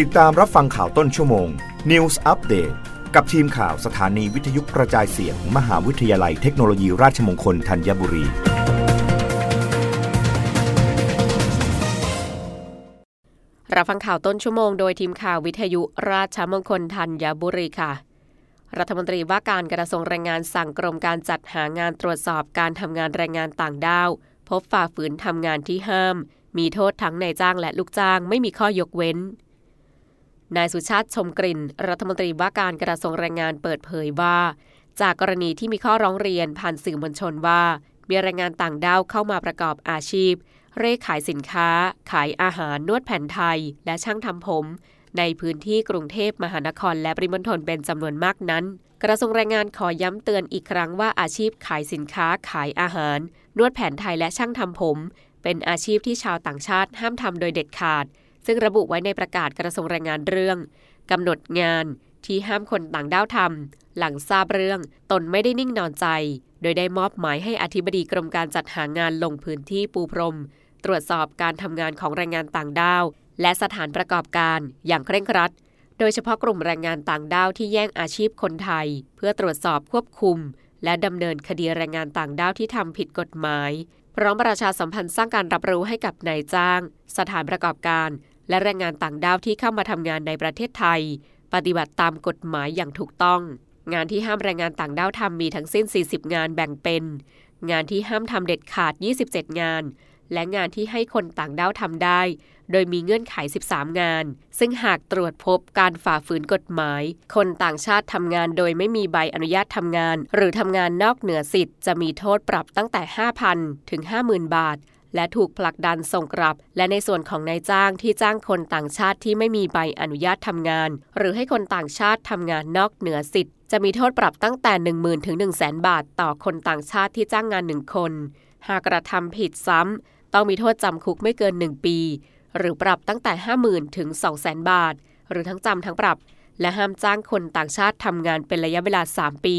ติดตามรับฟังข่าวต้นชั่วโมง News Update กับทีมข่าวสถานีวิทยุกระจายเสียงมมหาวิทยาลัยเทคโนโลยีราชมงคลธัญบุรี รับฟังข่าวต้นชั่วโมงโดยทีมข่าววิทยุราชมงคลธัญบุรีค่ะ รัฐมนตรีว่าการกระทรวงแรงงานสั่งกรมการจัดหางานตรวจสอบการทำงานแรงงานต่างด้าว พบฝ่าฝืนทำงานที่ห้าม มีโทษทั้งนายจ้างและลูกจ้างไม่มีข้อยกเว้น นายสุชาติชมกลิ่น รัฐมนตรีว่าการกระทรวงแรงงานเปิดเผยว่า จากกรณีที่มีข้อร้องเรียนผ่านสื่อมวลชนว่า มีแรงงานต่างด้าวเข้ามาประกอบอาชีพ เร่ขายสินค้า ขายอาหารนวดแผนไทย และช่างทำผม ในพื้นที่กรุงเทพมหานครและปริมณฑลเป็นจำนวนมากนั้น กระทรวงแรงงานขอย้ำเตือนอีกครั้งว่าอาชีพขายสินค้า ขายอาหาร นวดแผนไทยและช่างทำผม เป็นอาชีพที่ชาวต่างชาติห้ามทำโดยเด็ดขาด ซึ่งระบุไว้ในประกาศกระทรวงแรงงานเรื่องกำหนดงานที่ห้ามคนต่างด้าวทำหลังทราบเรื่องตนไม่ได้นิ่งนอนใจ โดยได้มอบหมายให้อธิบดีกรมการจัดหางานลงพื้นที่ปูพรม ตรวจสอบการทำงานของแรงงานต่างด้าว และสถานประกอบการอย่างเคร่งครัด โดยเฉพาะกลุ่มแรงงานต่างด้าวที่แย่งอาชีพคนไทย เพื่อตรวจสอบควบคุม และดำเนินคดีแรงงานต่างด้าวที่ทำผิดกฎหมายพร้อมประชาสัมพันธ์สร้างการรับรู้ให้กับนายจ้าง สถานประกอบการ และแรงงานต่างด้าวที่เข้ามาทำงานในประเทศไทย ปฏิบัติตามกฎหมายอย่างถูกต้อง งานที่ห้ามแรงงานต่างด้าวทำมีทั้งสิ้น 40 งานแบ่งเป็น งานที่ห้ามทำเด็ดขาด 27 งาน และงานที่ให้คนต่างด้าวทำได้ โดยมีเงื่อนไข 13 งาน ซึ่งหากตรวจพบการฝ่าฝืนกฎหมาย คนต่างชาติทำงานโดยไม่มีใบอนุญาตทำงาน หรือทำงานนอกเหนือสิทธิ์จะมีโทษปรับตั้งแต่ 5,000 ถึง 50,000 บาท และถูกผลักดันส่งกลับ และในส่วนของนายจ้างที่จ้างคนต่างชาติที่ไม่มีใบอนุญาตทำงาน หรือให้คนต่างชาติทำงานนอกเหนือสิทธิ์ จะมีโทษปรับตั้งแต่ 10,000 ถึง 100,000บาท ต่อคนต่างชาติที่จ้างงานหนึ่งคน หากกระทำผิดซ้ำต้องมีโทษจำคุกไม่เกิน 1 ปี หรือปรับตั้งแต่ 50,000 ถึง 200,000 บาท หรือทั้งจำทั้งปรับ และห้ามจ้างคนต่างชาติทำงานเป็นระยะเวลา 3 ปี